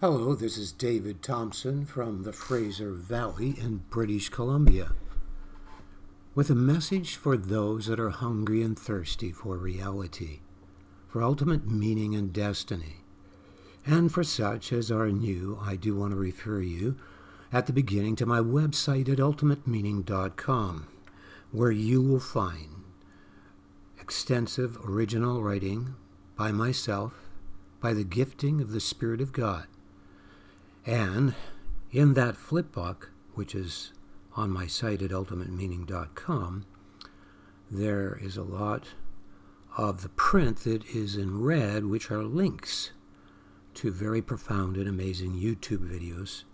Hello, this is David Thompson from the Fraser Valley in British Columbia with a message for those that are hungry and thirsty for reality, for ultimate meaning and destiny. And for such as are new, I do want to refer you at the beginning to my website at ultimatemeaning.com, where you will find extensive original writing by myself, by the gifting of the Spirit of God and in that flip book, which is on my site at ultimatemeaning.com, there is a lot of the print that is in red, which are links to very profound and amazing YouTube videos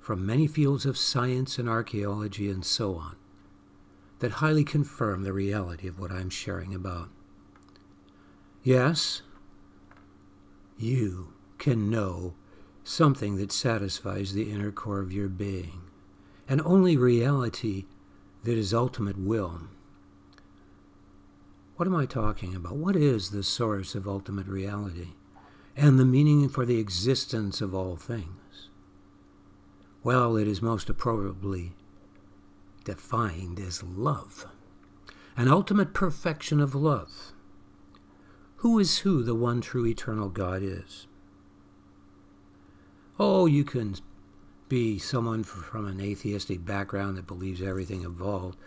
from many fields of science and archaeology and so on that highly confirm the reality of what I'm sharing about. Yes, you can know something that satisfies the inner core of your being, and only reality that is ultimate will. What am I talking about? What is the source of ultimate reality and the meaning for the existence of all things? Well, it is most appropriately defined as love, an ultimate perfection of love. Who is who the one true eternal God is? Oh, you can be someone from an atheistic background that believes everything evolved.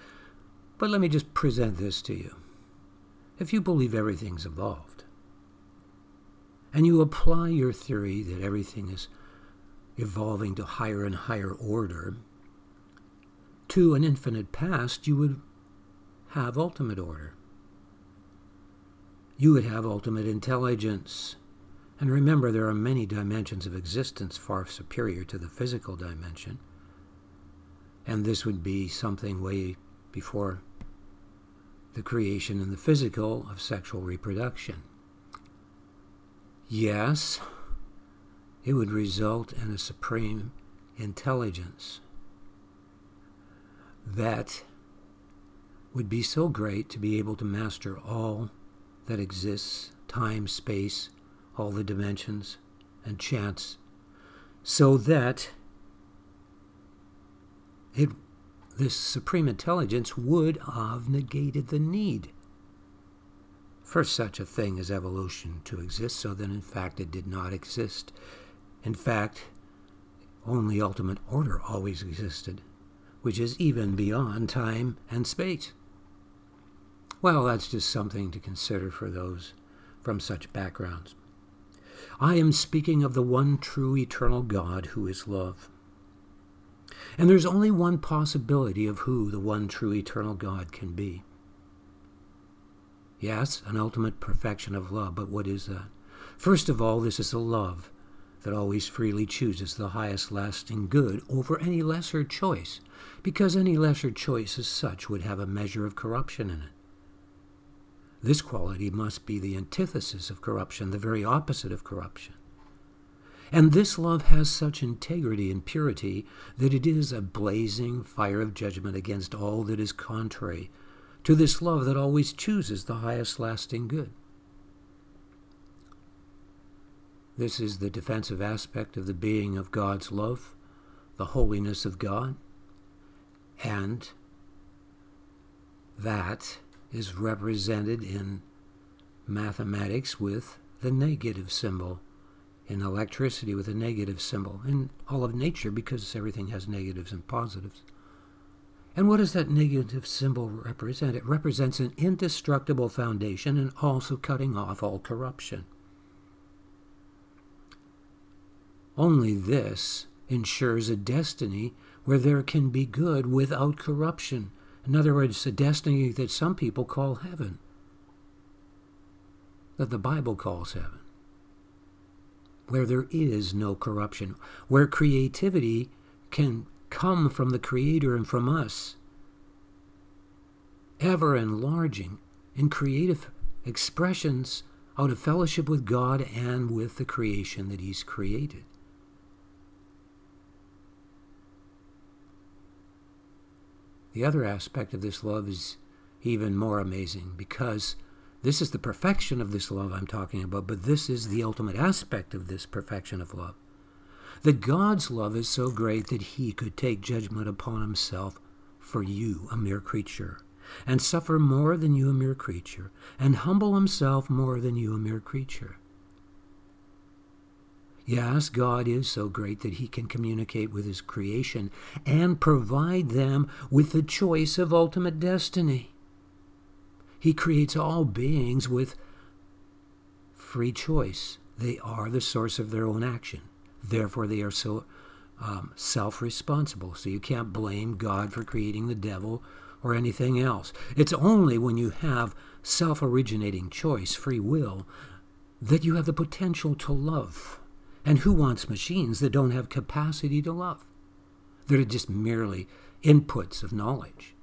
But let me just present this to you. If you believe everything's evolved, and you apply your theory that everything is evolving to higher and higher order, to an infinite past, you would have ultimate order. You would have ultimate intelligence. And remember, there are many dimensions of existence far superior to the physical dimension. And this would be something way before the creation in the physical of sexual reproduction. Yes, it would result in a supreme intelligence that would be so great to be able to master all that exists time, space, all the dimensions and chance, so that it, this supreme intelligence would have negated the need for such a thing as evolution to exist, so that in fact it did not exist. In fact, only ultimate order always existed, which is even beyond time and space. Well, that's just something to consider for those from such backgrounds. I am speaking of the one true eternal God who is love. And there's only one possibility of who the one true eternal God can be. Yes, an ultimate perfection of love, but what is that? First of all, this is a love that always freely chooses the highest lasting good over any lesser choice, because any lesser choice as such would have a measure of corruption in it. This quality must be the antithesis of corruption, the very opposite of corruption. And this love has such integrity and purity that it is a blazing fire of judgment against all that is contrary to this love that always chooses the highest lasting good. This is the defensive aspect of the being of God's love, the holiness of God, and that is represented in mathematics with the negative symbol, in electricity with a negative symbol, in all of nature because everything has negatives and positives. And what does that negative symbol represent? It represents an indestructible foundation and also cutting off all corruption. Only this ensures a destiny where there can be good without corruption in other words, the destiny that some people call heaven, that the Bible calls heaven, where there is no corruption, where creativity can come from the Creator and from us, ever enlarging in creative expressions out of fellowship with God and with the creation that He's created. The other aspect of this love is even more amazing because this is the perfection of this love I'm talking about, but this is the ultimate aspect of this perfection of love. that God's love is so great that he could take judgment upon himself for you, a mere creature, and suffer more than you, a mere creature, and humble himself more than you, a mere creature. Yes, God is so great that he can communicate with his creation and provide them with the choice of ultimate destiny. He creates all beings with free choice. They are the source of their own action. Therefore, they are so um, self responsible. So you can't blame God for creating the devil or anything else. It's only when you have self originating choice, free will, that you have the potential to love. And who wants machines that don't have capacity to love? That are just merely inputs of knowledge.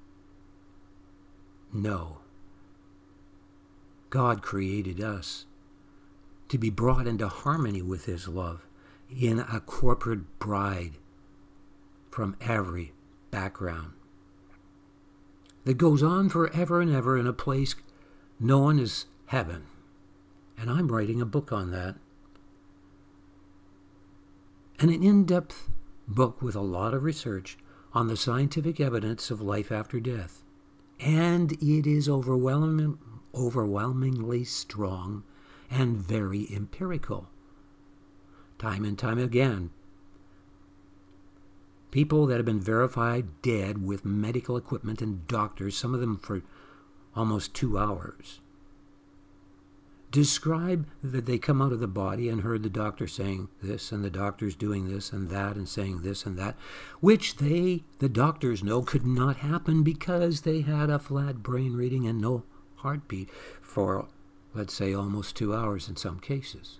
No. God created us to be brought into harmony with His love in a corporate bride from every background that goes on forever and ever in a place known as heaven. And I'm writing a book on that. And an in depth book with a lot of research on the scientific evidence of life after death. And it is overwhelming, overwhelmingly strong and very empirical time and time again. People that have been verified dead with medical equipment and doctors, some of them for almost two hours, describe that they come out of the body and heard the doctor saying this and the doctor's doing this and that and saying this and that, which they, the doctors, know could not happen because they had a flat brain reading and no heartbeat for, let's say, almost two hours in some cases.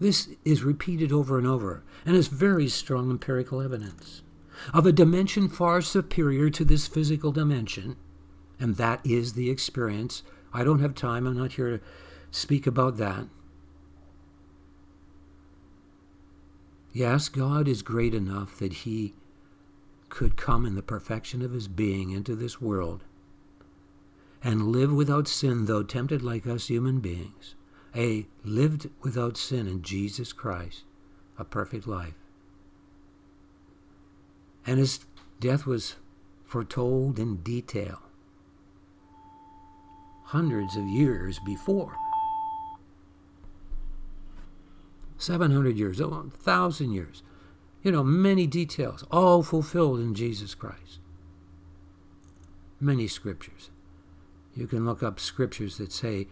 This is repeated over and over and is very strong empirical evidence of a dimension far superior to this physical dimension, and that is the experience. I don't have time, I'm not here to speak about that. Yes, God is great enough that He could come in the perfection of His being into this world and live without sin, though tempted like us human beings a lived without sin in Jesus Christ, a perfect life. And his death was foretold in detail hundreds of years before. 700 years, oh, 1,000 years. You know, many details, all fulfilled in Jesus Christ. Many scriptures. You can look up scriptures that say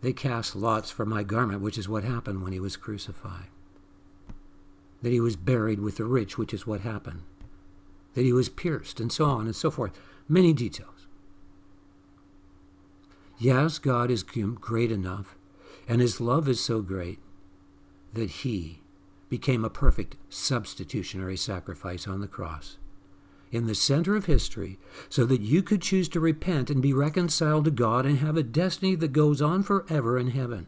they cast lots for my garment, which is what happened when he was crucified. That he was buried with the rich, which is what happened. That he was pierced, and so on and so forth. Many details. Yes, God is great enough, and his love is so great that he became a perfect substitutionary sacrifice on the cross in the center of history so that you could choose to repent and be reconciled to God and have a destiny that goes on forever in heaven.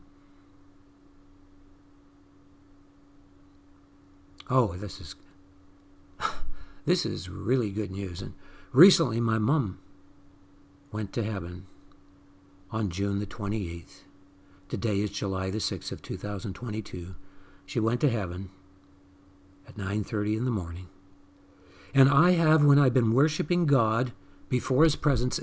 Oh, this is this is really good news. And recently my mom went to heaven on June the 28th. Today is July the 6th of 2022. She went to heaven at 9:30 in the morning. And I have, when I've been worshiping God before His presence,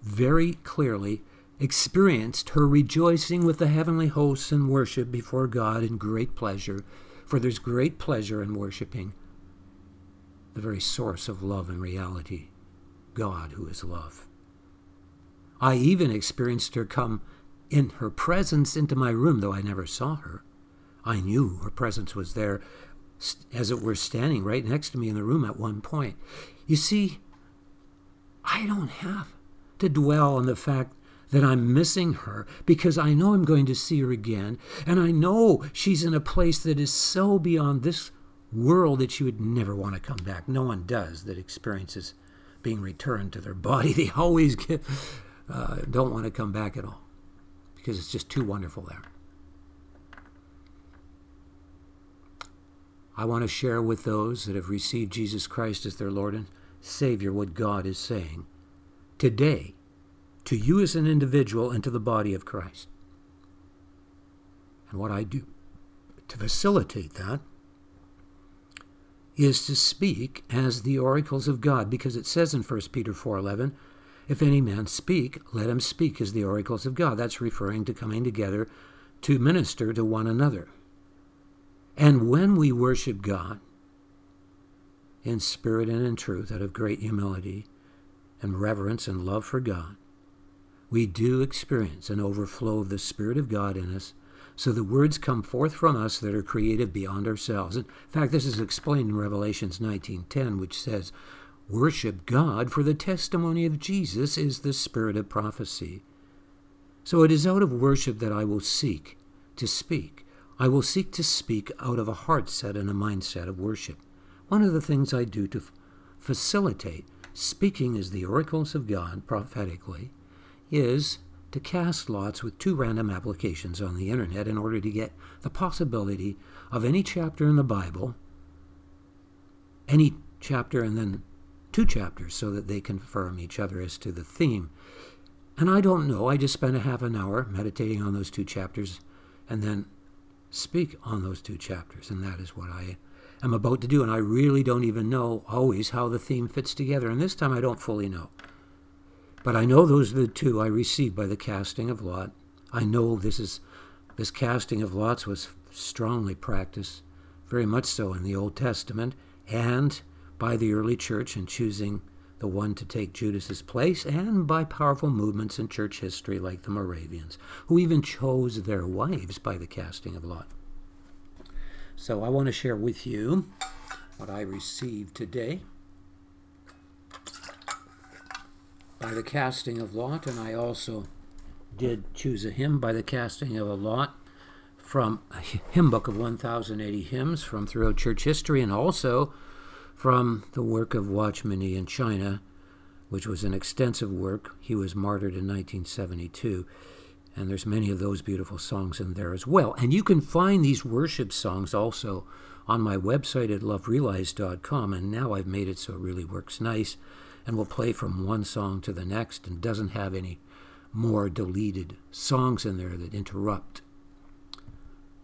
very clearly experienced her rejoicing with the heavenly hosts and worship before God in great pleasure, for there's great pleasure in worshiping the very source of love and reality, God who is love. I even experienced her come in her presence into my room, though I never saw her. I knew her presence was there as it were, standing right next to me in the room at one point. You see, I don't have to dwell on the fact that I'm missing her because I know I'm going to see her again. And I know she's in a place that is so beyond this world that she would never want to come back. No one does that experiences being returned to their body. They always get, uh, don't want to come back at all because it's just too wonderful there. I want to share with those that have received Jesus Christ as their Lord and Savior what God is saying today to you as an individual and to the body of Christ. And what I do to facilitate that is to speak as the oracles of God because it says in 1 Peter 4:11 if any man speak let him speak as the oracles of God. That's referring to coming together to minister to one another. And when we worship God in spirit and in truth out of great humility and reverence and love for God we do experience an overflow of the spirit of God in us. So the words come forth from us that are creative beyond ourselves. In fact, this is explained in Revelations 19:10, which says, "Worship God, for the testimony of Jesus is the spirit of prophecy." So it is out of worship that I will seek to speak. I will seek to speak out of a heart set and a mindset of worship. One of the things I do to f- facilitate speaking as the oracles of God prophetically is to cast lots with two random applications on the internet in order to get the possibility of any chapter in the Bible, any chapter and then two chapters so that they confirm each other as to the theme. And I don't know, I just spent a half an hour meditating on those two chapters and then speak on those two chapters, and that is what I am about to do. And I really don't even know always how the theme fits together, and this time I don't fully know. But I know those are the two I received by the casting of lot. I know this is this casting of lots was strongly practiced, very much so in the Old Testament, and by the early church in choosing the one to take Judas's place, and by powerful movements in church history like the Moravians, who even chose their wives by the casting of lot. So I want to share with you what I received today. by the casting of lot, and I also did choose a hymn by the casting of a lot from a hymn book of 1080 hymns from throughout church history and also from the work of Watchman Nee in China, which was an extensive work. He was martyred in 1972, and there's many of those beautiful songs in there as well. And you can find these worship songs also on my website at loverealized.com, and now I've made it so it really works nice and will play from one song to the next and doesn't have any more deleted songs in there that interrupt.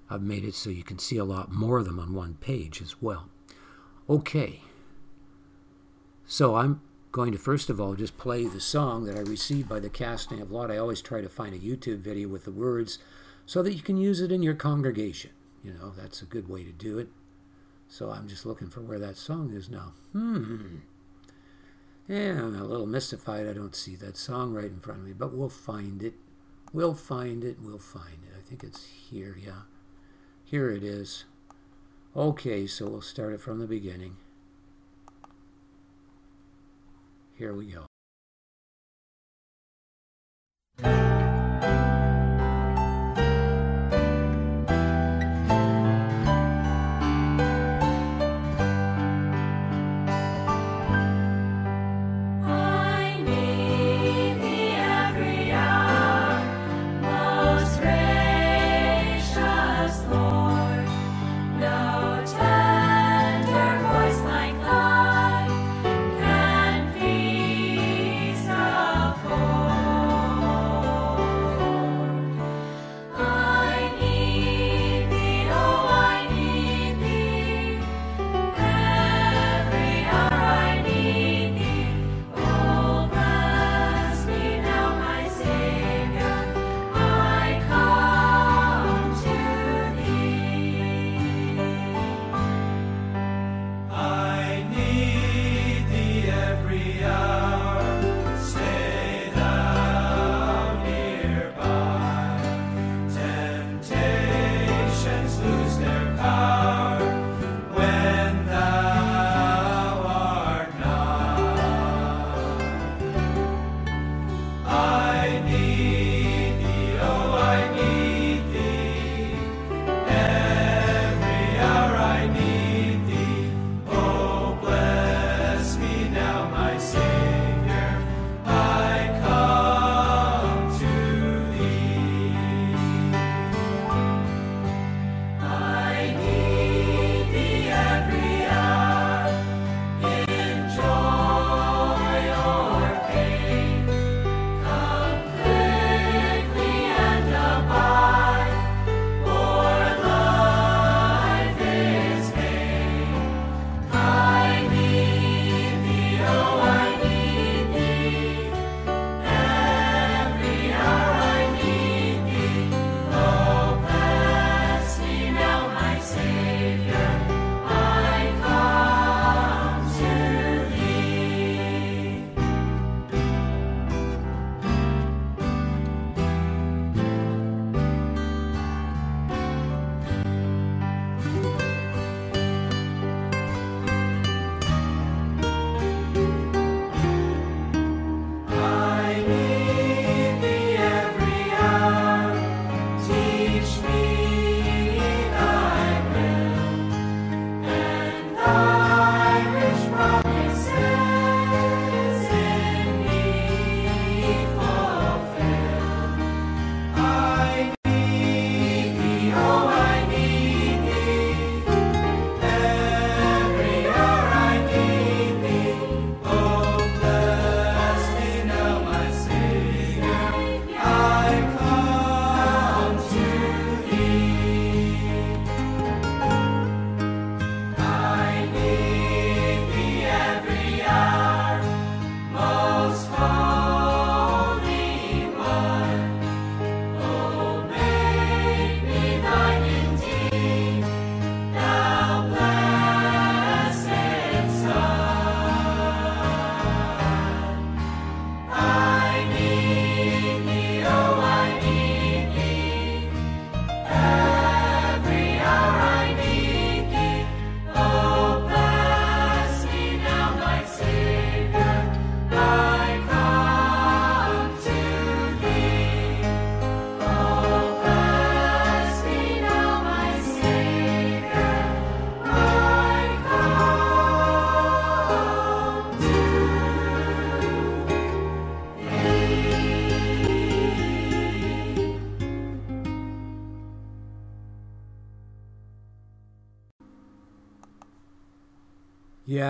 I've made it so you can see a lot more of them on one page as well. Okay, so I'm going to first of all just play the song that I received by the casting of Lot. I always try to find a YouTube video with the words so that you can use it in your congregation. You know, that's a good way to do it. So I'm just looking for where that song is now. Hmm. Yeah, I'm a little mystified. I don't see that song right in front of me, but we'll find it. We'll find it. We'll find it. I think it's here, yeah. Here it is. Okay, so we'll start it from the beginning. Here we go.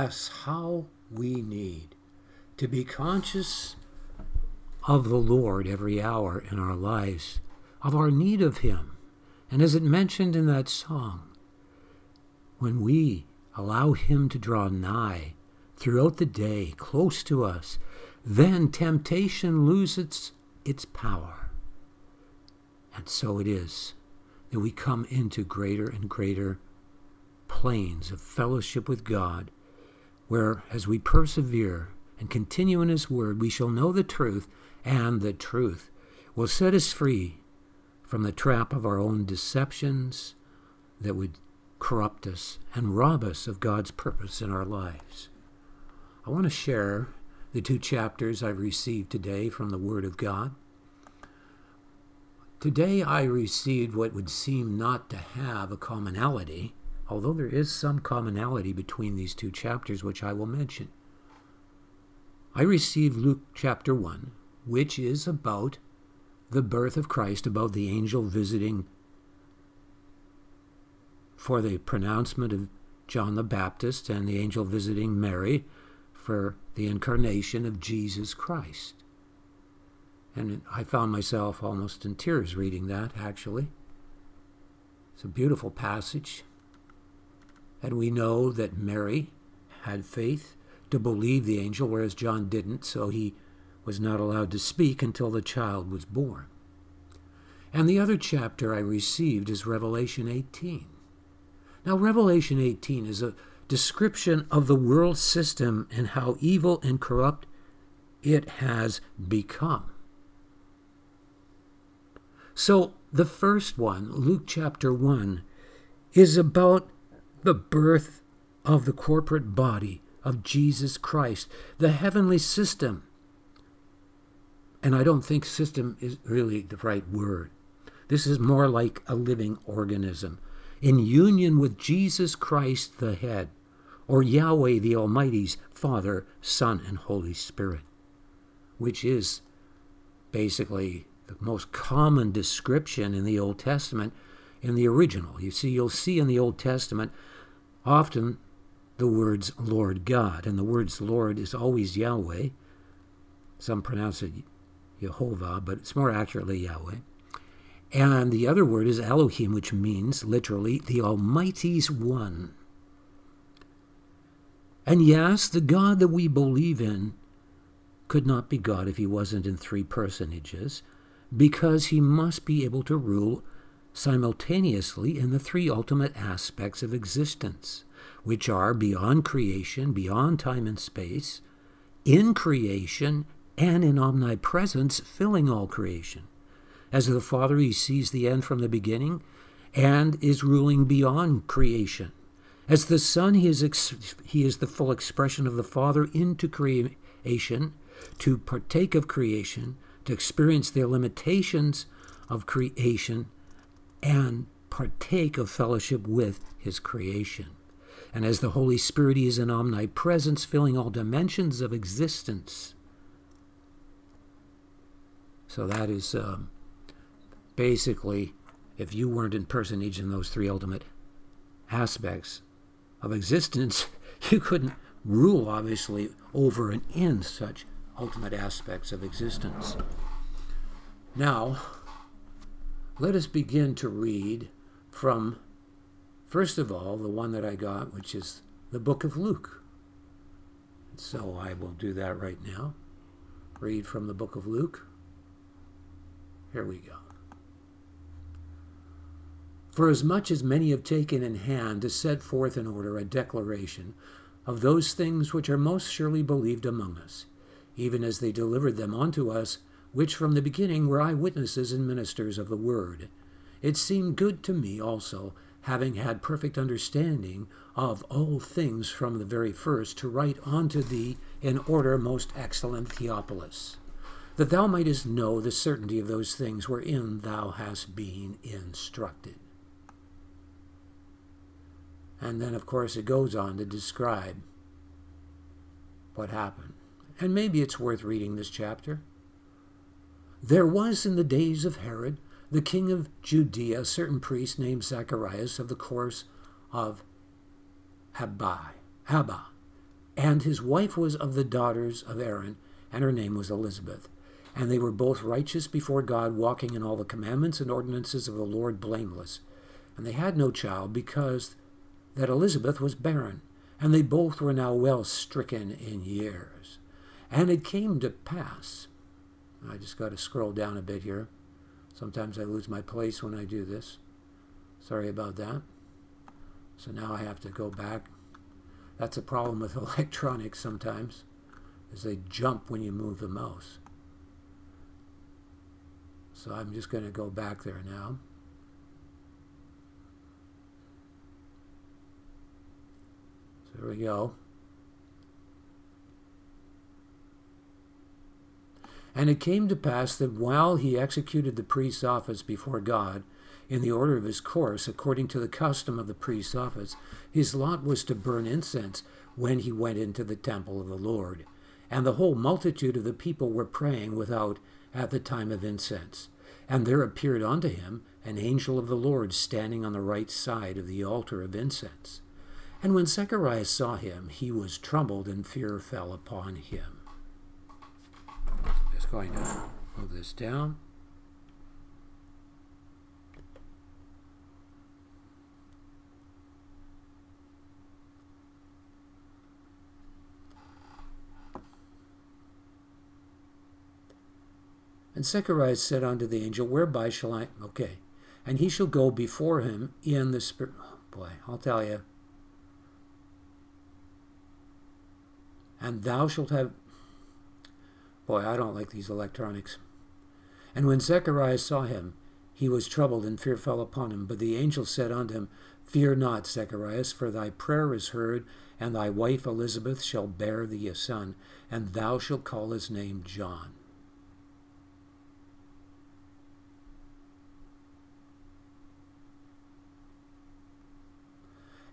Yes, how we need to be conscious of the Lord every hour in our lives, of our need of Him. And as it mentioned in that song, when we allow Him to draw nigh throughout the day, close to us, then temptation loses its power. And so it is that we come into greater and greater planes of fellowship with God, where as we persevere and continue in His Word, we shall know the truth, and the truth will set us free from the trap of our own deceptions that would corrupt us and rob us of God's purpose in our lives. I want to share the two chapters I've received today from the Word of God. Today I received what would seem not to have a commonality, although there is some commonality between these two chapters, which I will mention. I received Luke chapter 1, which is about the birth of Christ, about the angel visiting for the pronouncement of John the Baptist and the angel visiting Mary for the incarnation of Jesus Christ. And I found myself almost in tears reading that, actually. It's a beautiful passage. And we know that Mary had faith to believe the angel, whereas John didn't, so he was not allowed to speak until the child was born. And the other chapter I received is Revelation 18. Now, Revelation 18 is a description of the world system and how evil and corrupt it has become. So, the first one, Luke chapter 1, is about the birth of the corporate body of Jesus Christ, the heavenly system. And I don't think system is really the right word. This is more like a living organism in union with Jesus Christ, the head, or Yahweh the Almighty's Father, Son, and Holy Spirit, which is basically the most common description in the Old Testament in the original. You see, you'll see in the Old Testament often the words Lord God, and the words Lord is always Yahweh. Some pronounce it Jehovah, but it's more accurately Yahweh. And the other word is Elohim, which means literally the Almighty's One. And yes, the God that we believe in could not be God if he wasn't in three personages, because he must be able to rule simultaneously in the three ultimate aspects of existence, which are beyond creation, beyond time and space, in creation, and in omnipresence, filling all creation. As the Father, he sees the end from the beginning and is ruling beyond creation. As the Son, he is, ex- he is the full expression of the Father into creation, to partake of creation, to experience the limitations of creation, and partake of fellowship with his creation. And as the Holy Spirit, is an omnipresence, filling all dimensions of existence. So that is um, basically, if you weren't in personage in those three ultimate aspects of existence, you couldn't rule, obviously, over and in such ultimate aspects of existence. Now, let us begin to read from, first of all, the one that I got, which is the book of Luke. So I will do that right now. Read from the book of Luke. Here we go. For as much as many have taken in hand to set forth in order a declaration of those things which are most surely believed among us, even as they delivered them unto us, which from the beginning were eyewitnesses and ministers of the word, it seemed good to me also, having had perfect understanding of all things from the very first, to write unto thee in order, most excellent Theophilus, that thou mightest know the certainty of those things wherein thou hast been instructed and then, of course, it goes on to describe what happened. And maybe it's worth reading this chapter. There was in the days of Herod, the king of Judea, a certain priest named Zacharias of the course of Abba. Abba. And his wife was of the daughters of Aaron, and her name was Elizabeth. And they were both righteous before God, walking in all the commandments and ordinances of the Lord blameless. And they had no child, because that Elizabeth was barren, and they both were now well stricken in years. And it came to pass, I just got to scroll down a bit here. Sometimes I lose my place when I do this. Sorry about that. So now I have to go back. That's a problem with electronics sometimes, is they jump when you move the mouse. So I'm just going to go back there now. There we go. And it came to pass that while he executed the priest's office before God, in the order of his course, according to the custom of the priest's office, his lot was to burn incense when he went into the temple of the Lord. And the whole multitude of the people were praying without at the time of incense. And there appeared unto him an angel of the Lord standing on the right side of the altar of incense. And when Zacharias saw him, he was troubled, and fear fell upon him. Just going to move this down. And Zacharias said unto the angel, Whereby shall I? Okay. And he shall go before him in the spirit. Oh boy, I'll tell you. And thou shalt have. Boy, I don't like these electronics. And when Zacharias saw him, he was troubled, and fear fell upon him. But the angel said unto him, Fear not, Zacharias, for thy prayer is heard, and thy wife Elizabeth shall bear thee a son, and thou shalt call his name John.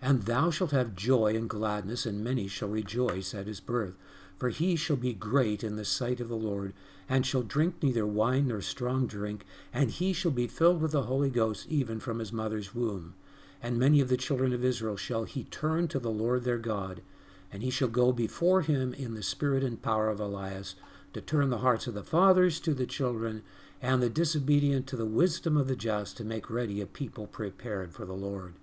And thou shalt have joy and gladness, and many shall rejoice at his birth. For he shall be great in the sight of the Lord, and shall drink neither wine nor strong drink, and he shall be filled with the Holy Ghost even from his mother's womb. And many of the children of Israel shall he turn to the Lord their God, and he shall go before him in the spirit and power of Elias, to turn the hearts of the fathers to the children, and the disobedient to the wisdom of the just, to make ready a people prepared for the Lord.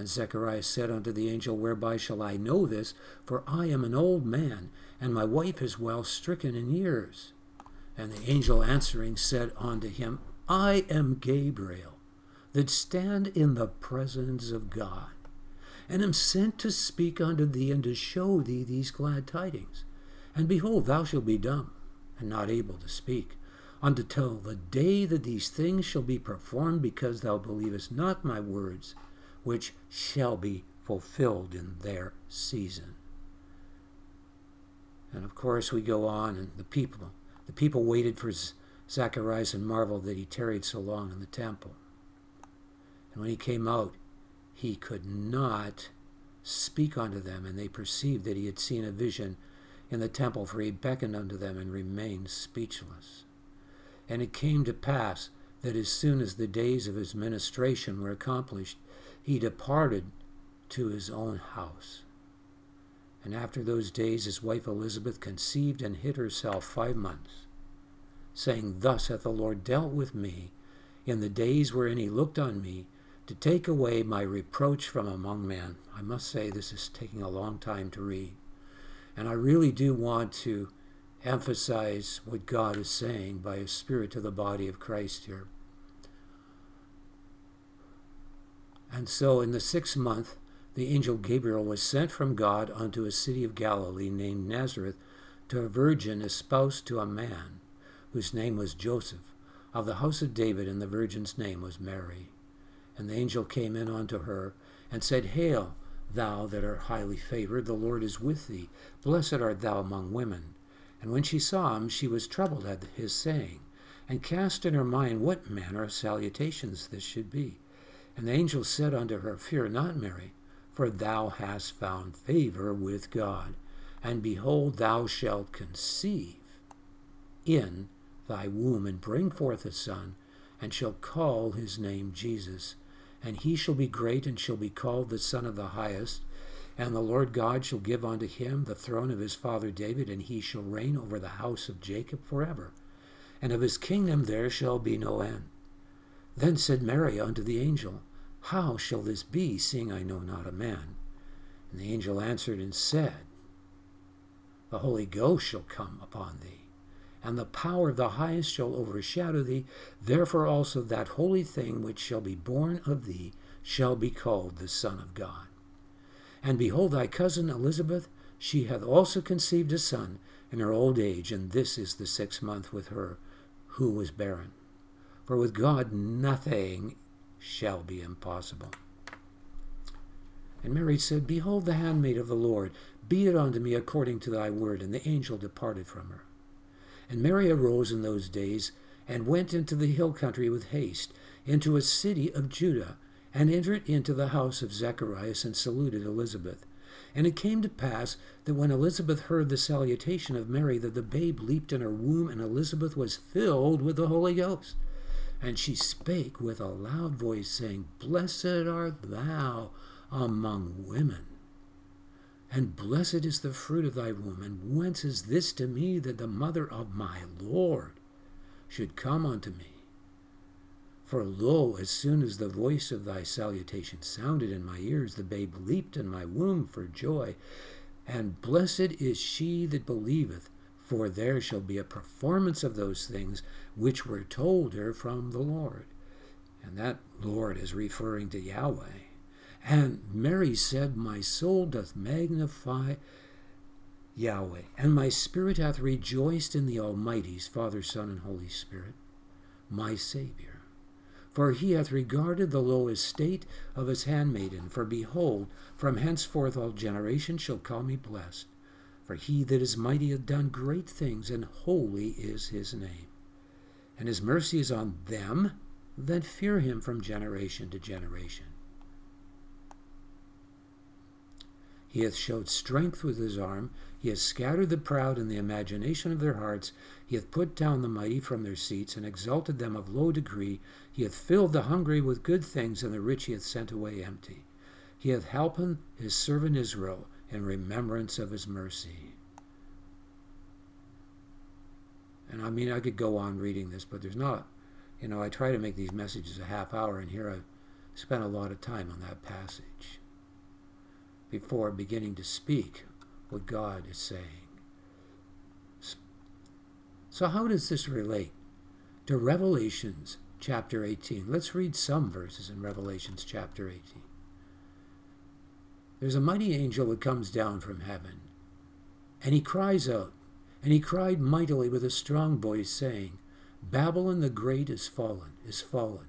And Zechariah said unto the angel, Whereby shall I know this? For I am an old man, and my wife is well stricken in years. And the angel answering said unto him, I am Gabriel, that stand in the presence of God, and am sent to speak unto thee and to show thee these glad tidings. And behold, thou shalt be dumb, and not able to speak, unto until the day that these things shall be performed, because thou believest not my words which shall be fulfilled in their season. And of course, we go on, and the people, the people waited for Zacharias and marveled that he tarried so long in the temple. And when he came out, he could not speak unto them, and they perceived that he had seen a vision in the temple, for he beckoned unto them and remained speechless. And it came to pass that as soon as the days of his ministration were accomplished, he departed to his own house. And after those days his wife Elizabeth conceived and hid herself five months, saying, Thus hath the Lord dealt with me in the days wherein he looked on me to take away my reproach from among men. I must say this is taking a long time to read. And I really do want to emphasize what God is saying by His Spirit to the body of Christ here. And so in the sixth month, the angel Gabriel was sent from God unto a city of Galilee named Nazareth to a virgin espoused to a man whose name was Joseph, of the house of David, and the virgin's name was Mary. And the angel came in unto her and said, Hail, thou that art highly favored, the Lord is with thee. Blessed art thou among women. And when she saw him, she was troubled at his saying, and cast in her mind what manner of salutations this should be. And the angel said unto her, Fear not, Mary, for thou hast found favor with God. And behold, thou shalt conceive in thy womb, and bring forth a son, and shall call his name Jesus. And he shall be great, and shall be called the Son of the Highest. And the Lord God shall give unto him the throne of his father David, and he shall reign over the house of Jacob forever. And of his kingdom there shall be no end. Then said Mary unto the angel, How shall this be, seeing I know not a man? And the angel answered and said, The Holy Ghost shall come upon thee, and the power of the highest shall overshadow thee. Therefore also that holy thing which shall be born of thee shall be called the Son of God. And behold, thy cousin Elizabeth, she hath also conceived a son in her old age, and this is the sixth month with her who was barren. For with God nothing shall be impossible. And Mary said, Behold the handmaid of the Lord, be it unto me according to thy word. And the angel departed from her. And Mary arose in those days, and went into the hill country with haste, into a city of Judah, and entered into the house of Zacharias and saluted Elizabeth. And it came to pass that when Elizabeth heard the salutation of Mary, that the babe leaped in her womb, and Elizabeth was filled with the Holy Ghost. And she spake with a loud voice, saying, Blessed art thou among women, and blessed is the fruit of thy womb. And whence is this to me that the mother of my Lord should come unto me? For lo, as soon as the voice of thy salutation sounded in my ears, the babe leaped in my womb for joy. And blessed is she that believeth, for there shall be a performance of those things which were told her from the Lord. And that Lord is referring to Yahweh. And Mary said, My soul doth magnify Yahweh, and my spirit hath rejoiced in the Almighty's Father, Son, and Holy Spirit, my Saviour. For he hath regarded the low estate of his handmaiden. For behold, from henceforth all generations shall call me blessed. For he that is mighty hath done great things, and holy is his name. And his mercy is on them that fear him from generation to generation. He hath showed strength with his arm. He hath scattered the proud in the imagination of their hearts. He hath put down the mighty from their seats, and exalted them of low degree. He hath filled the hungry with good things, and the rich he hath sent away empty. He hath helped his servant Israel in remembrance of his mercy. And I mean, I could go on reading this, but there's not. You know, I try to make these messages a half hour, and here I've spent a lot of time on that passage before beginning to speak what God is saying. So, how does this relate to Revelations chapter 18? Let's read some verses in Revelations chapter 18. There's a mighty angel that comes down from heaven, and he cries out, and he cried mightily with a strong voice, saying, Babylon the Great is fallen, is fallen,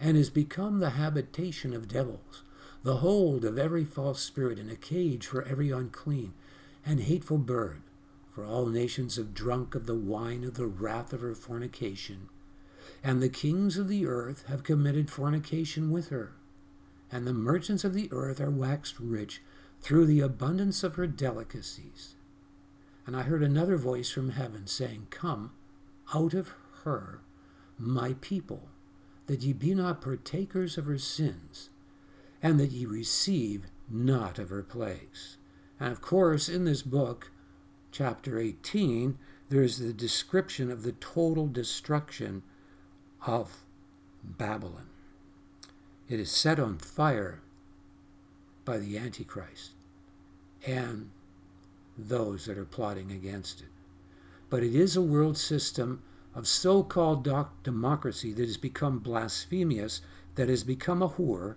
and is become the habitation of devils the hold of every false spirit, and a cage for every unclean and hateful bird. For all nations have drunk of the wine of the wrath of her fornication. And the kings of the earth have committed fornication with her. And the merchants of the earth are waxed rich through the abundance of her delicacies. And I heard another voice from heaven saying, Come out of her, my people, that ye be not partakers of her sins and that ye receive not of her plagues. And of course, in this book, chapter 18, there's the description of the total destruction of Babylon. It is set on fire by the Antichrist and those that are plotting against it. But it is a world system of so called democracy that has become blasphemous, that has become a whore,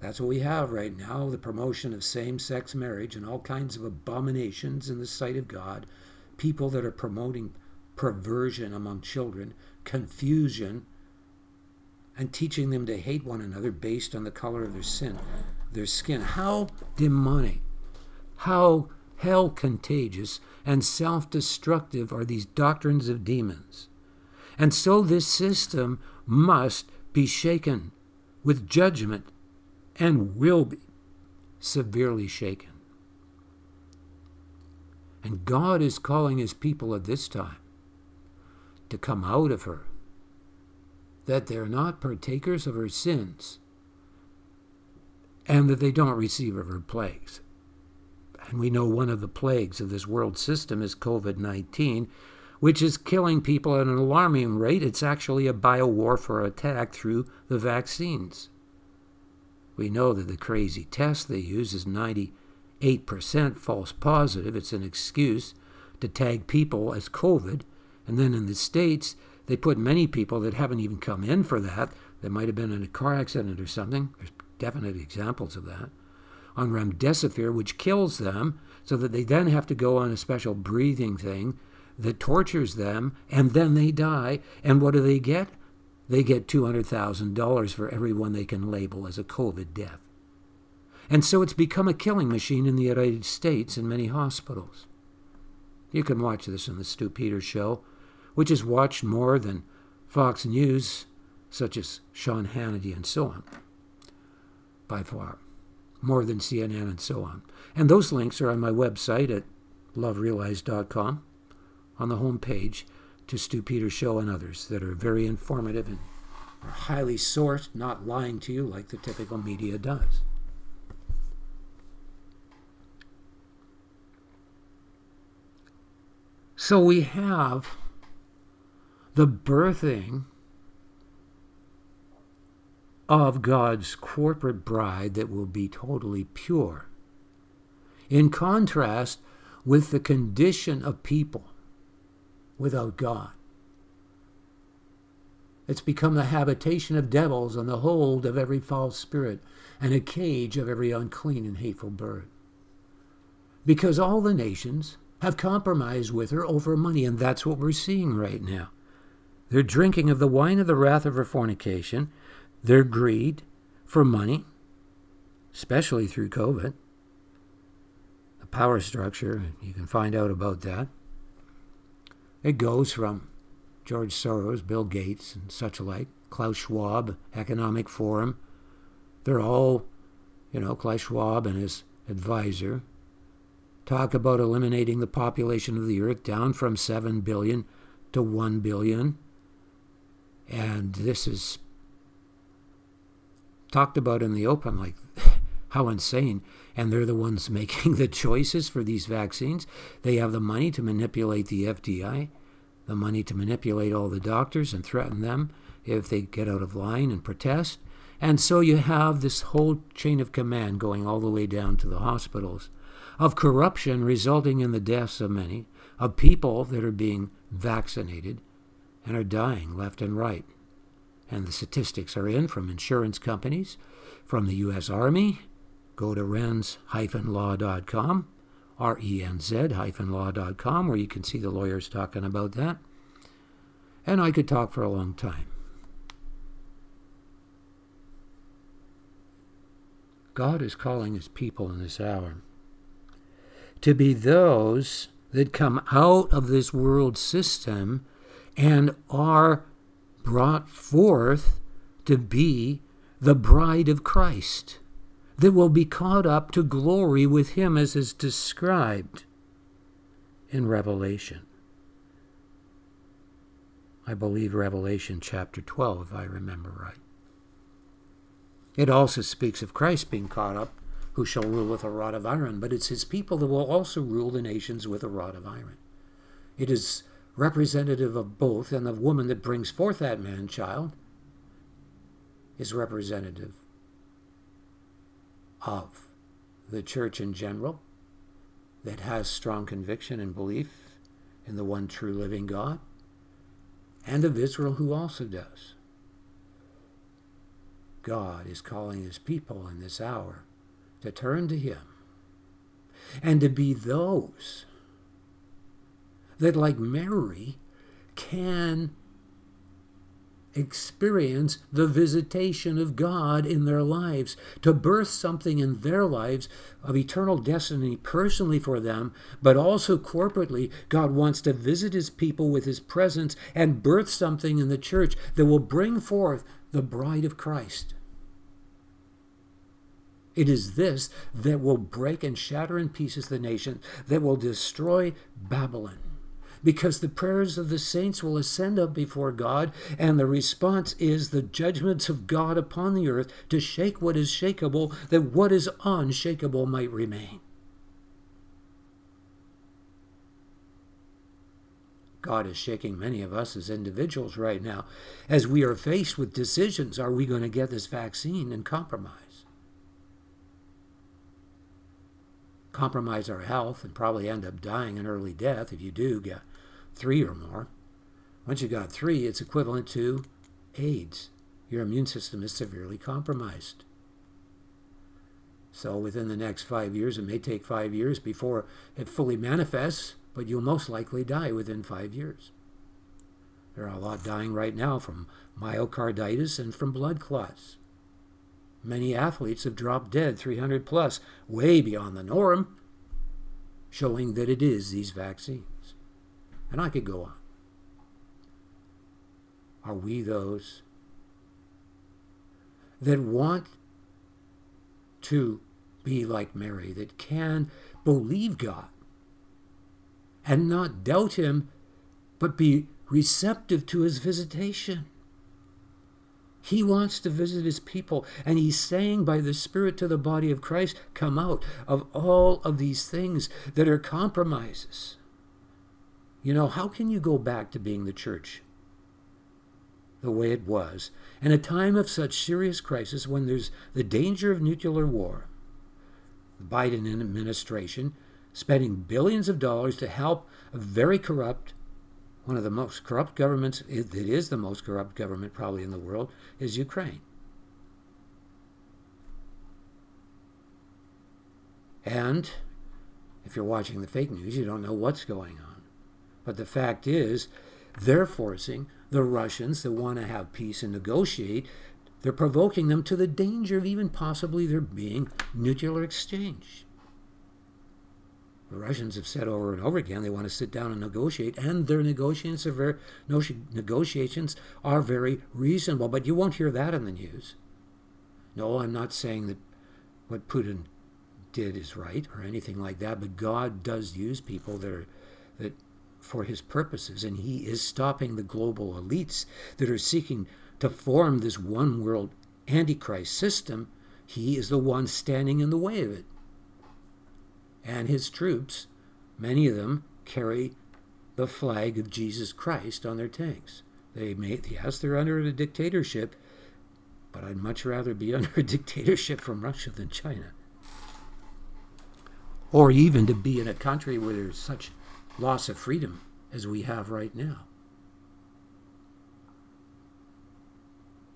that's what we have right now the promotion of same sex marriage and all kinds of abominations in the sight of God, people that are promoting perversion among children, confusion, and teaching them to hate one another based on the color of their sin, their skin. How demonic, how hell contagious and self destructive are these doctrines of demons. And so this system must be shaken with judgment and will be severely shaken. And God is calling his people at this time to come out of her, that they're not partakers of her sins, and that they don't receive of her plagues. And we know one of the plagues of this world system is COVID 19, which is killing people at an alarming rate. It's actually a biowarfare attack through the vaccines. We know that the crazy test they use is 98% false positive. It's an excuse to tag people as COVID. And then in the States, they put many people that haven't even come in for that, that might have been in a car accident or something. There's definite examples of that. On remdesivir, which kills them, so that they then have to go on a special breathing thing that tortures them, and then they die. And what do they get? They get $200,000 for everyone they can label as a COVID death. And so it's become a killing machine in the United States in many hospitals. You can watch this in the Stu Peters Show, which is watched more than Fox News, such as Sean Hannity and so on, by far, more than CNN and so on. And those links are on my website at loverealized.com on the home page to Stu Peters Show and others that are very informative and are highly sourced, not lying to you like the typical media does. So we have the birthing of God's corporate bride that will be totally pure. In contrast with the condition of people without God. It's become the habitation of devils and the hold of every false spirit and a cage of every unclean and hateful bird. Because all the nations have compromised with her over money, and that's what we're seeing right now. They're drinking of the wine of the wrath of her fornication, their greed for money, especially through COVID. The power structure, you can find out about that. It goes from George Soros, Bill Gates, and such like, Klaus Schwab, Economic Forum. They're all, you know, Klaus Schwab and his advisor talk about eliminating the population of the earth down from 7 billion to 1 billion. And this is talked about in the open like how insane. And they're the ones making the choices for these vaccines. They have the money to manipulate the FDA, the money to manipulate all the doctors and threaten them if they get out of line and protest. And so you have this whole chain of command going all the way down to the hospitals of corruption resulting in the deaths of many, of people that are being vaccinated and are dying left and right. And the statistics are in from insurance companies, from the U.S. Army, go to renz-law.com, R-E-N-Z-law.com, where you can see the lawyers talking about that. And I could talk for a long time. God is calling his people in this hour to be those that come out of this world system and are brought forth to be the bride of Christ that will be caught up to glory with him as is described in Revelation. I believe Revelation chapter 12, if I remember right. It also speaks of Christ being caught up, who shall rule with a rod of iron, but it's his people that will also rule the nations with a rod of iron. It is representative of both, and the woman that brings forth that man child is representative of the church in general that has strong conviction and belief in the one true living God, and of Israel who also does. God is calling his people in this hour to turn to him and to be those that, like Mary, can experience the visitation of God in their lives, to birth something in their lives of eternal destiny personally for them, but also corporately. God wants to visit his people with his presence and birth something in the church that will bring forth the bride of Christ. It is this that will break and shatter in pieces the nation, that will destroy Babylon because the prayers of the saints will ascend up before God, and the response is the judgments of God upon the earth to shake what is shakeable, that what is unshakable might remain. God is shaking many of us as individuals right now as we are faced with decisions are we going to get this vaccine and compromise? Compromise our health and probably end up dying an early death if you do get three or more. Once you got three, it's equivalent to AIDS. Your immune system is severely compromised. So within the next five years, it may take five years before it fully manifests, but you'll most likely die within five years. There are a lot dying right now from myocarditis and from blood clots. Many athletes have dropped dead 300 plus, way beyond the norm, showing that it is these vaccines. And I could go on. Are we those that want to be like Mary, that can believe God and not doubt Him, but be receptive to His visitation. He wants to visit his people, and he's saying by the Spirit to the body of Christ, Come out of all of these things that are compromises. You know, how can you go back to being the church the way it was in a time of such serious crisis when there's the danger of nuclear war? The Biden administration spending billions of dollars to help a very corrupt, one of the most corrupt governments, it is the most corrupt government probably in the world, is Ukraine. And if you're watching the fake news, you don't know what's going on. But the fact is, they're forcing the Russians that want to have peace and negotiate, they're provoking them to the danger of even possibly there being nuclear exchange. The Russians have said over and over again they want to sit down and negotiate, and their negotiations are very, negotiations are very reasonable. But you won't hear that in the news. No, I'm not saying that what Putin did is right or anything like that, but God does use people that are that for his purposes, and he is stopping the global elites that are seeking to form this one world antichrist system. He is the one standing in the way of it. And his troops, many of them, carry the flag of Jesus Christ on their tanks. They may, yes, they're under a dictatorship, but I'd much rather be under a dictatorship from Russia than China. Or even to be in a country where there's such loss of freedom as we have right now.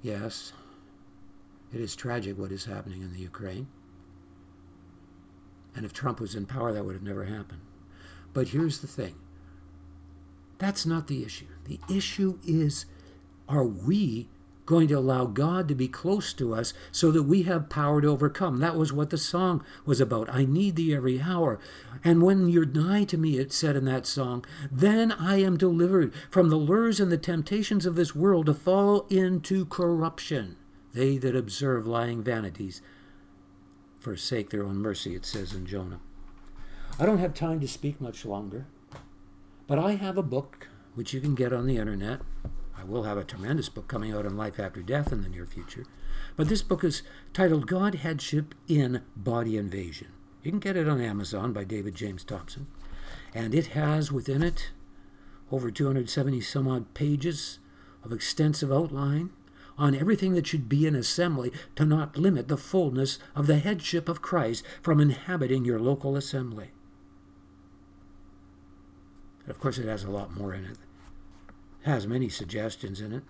Yes, it is tragic what is happening in the Ukraine. And if Trump was in power, that would have never happened. But here's the thing that's not the issue. The issue is are we going to allow God to be close to us so that we have power to overcome. That was what the song was about. I need thee every hour. And when you're nigh to me, it said in that song, then I am delivered from the lures and the temptations of this world to fall into corruption. They that observe lying vanities forsake their own mercy, it says in Jonah. I don't have time to speak much longer, but I have a book which you can get on the internet I will have a tremendous book coming out on life after death in the near future. But this book is titled God Headship in Body Invasion. You can get it on Amazon by David James Thompson. And it has within it over 270 some odd pages of extensive outline on everything that should be an assembly to not limit the fullness of the headship of Christ from inhabiting your local assembly. Of course, it has a lot more in it has many suggestions in it.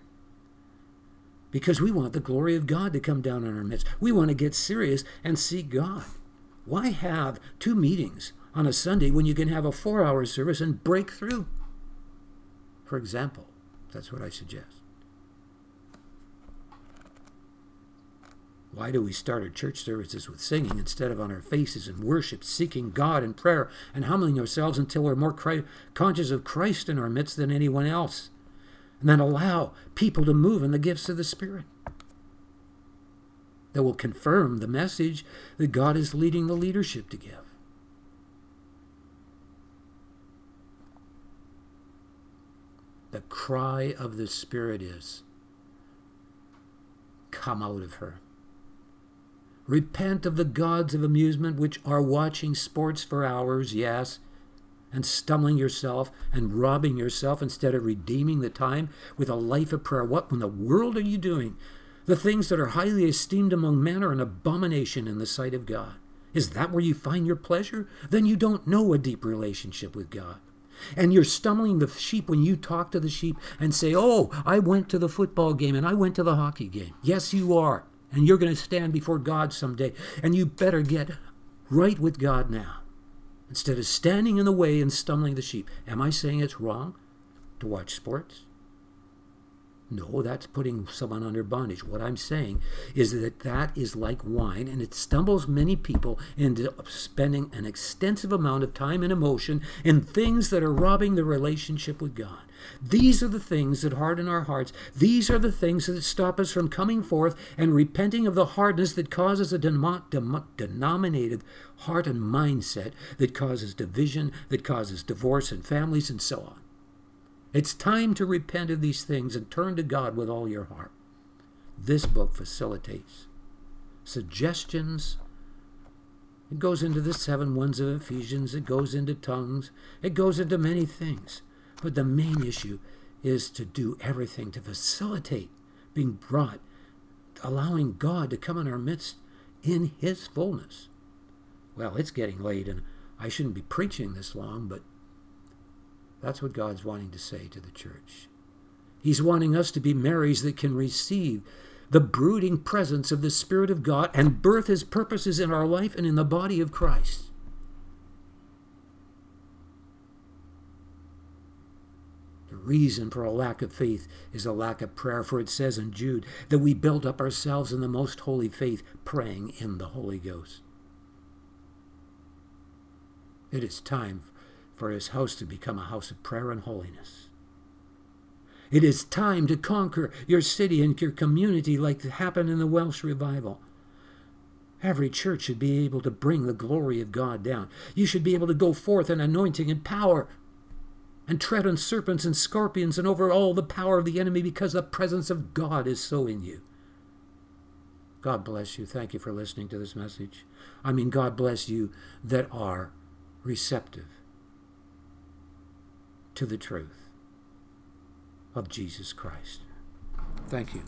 Because we want the glory of God to come down in our midst. We want to get serious and seek God. Why have two meetings on a Sunday when you can have a four hour service and break through? For example, that's what I suggest. Why do we start our church services with singing instead of on our faces in worship, seeking God in prayer, and humbling ourselves until we're more conscious of Christ in our midst than anyone else? And then allow people to move in the gifts of the Spirit that will confirm the message that God is leading the leadership to give. The cry of the Spirit is come out of her. Repent of the gods of amusement which are watching sports for hours, yes, and stumbling yourself and robbing yourself instead of redeeming the time with a life of prayer. What in the world are you doing? The things that are highly esteemed among men are an abomination in the sight of God. Is that where you find your pleasure? Then you don't know a deep relationship with God. And you're stumbling the sheep when you talk to the sheep and say, Oh, I went to the football game and I went to the hockey game. Yes, you are. And you're going to stand before God someday. And you better get right with God now instead of standing in the way and stumbling the sheep. Am I saying it's wrong to watch sports? No, that's putting someone under bondage. What I'm saying is that that is like wine, and it stumbles many people into spending an extensive amount of time and emotion in things that are robbing the relationship with God. These are the things that harden our hearts. These are the things that stop us from coming forth and repenting of the hardness that causes a denominated heart and mindset that causes division, that causes divorce in families, and so on. It's time to repent of these things and turn to God with all your heart. This book facilitates suggestions. It goes into the seven ones of Ephesians, it goes into tongues, it goes into many things. But the main issue is to do everything to facilitate being brought, allowing God to come in our midst in His fullness. Well, it's getting late, and I shouldn't be preaching this long, but that's what God's wanting to say to the church. He's wanting us to be Marys that can receive the brooding presence of the Spirit of God and birth His purposes in our life and in the body of Christ. The reason for a lack of faith is a lack of prayer, for it says in Jude that we build up ourselves in the most holy faith, praying in the Holy Ghost. It is time for his house to become a house of prayer and holiness. It is time to conquer your city and your community like happened in the Welsh revival. Every church should be able to bring the glory of God down. You should be able to go forth in anointing and power and tread on serpents and scorpions and over all the power of the enemy because the presence of God is so in you. God bless you. Thank you for listening to this message. I mean, God bless you that are receptive to the truth of Jesus Christ. Thank you.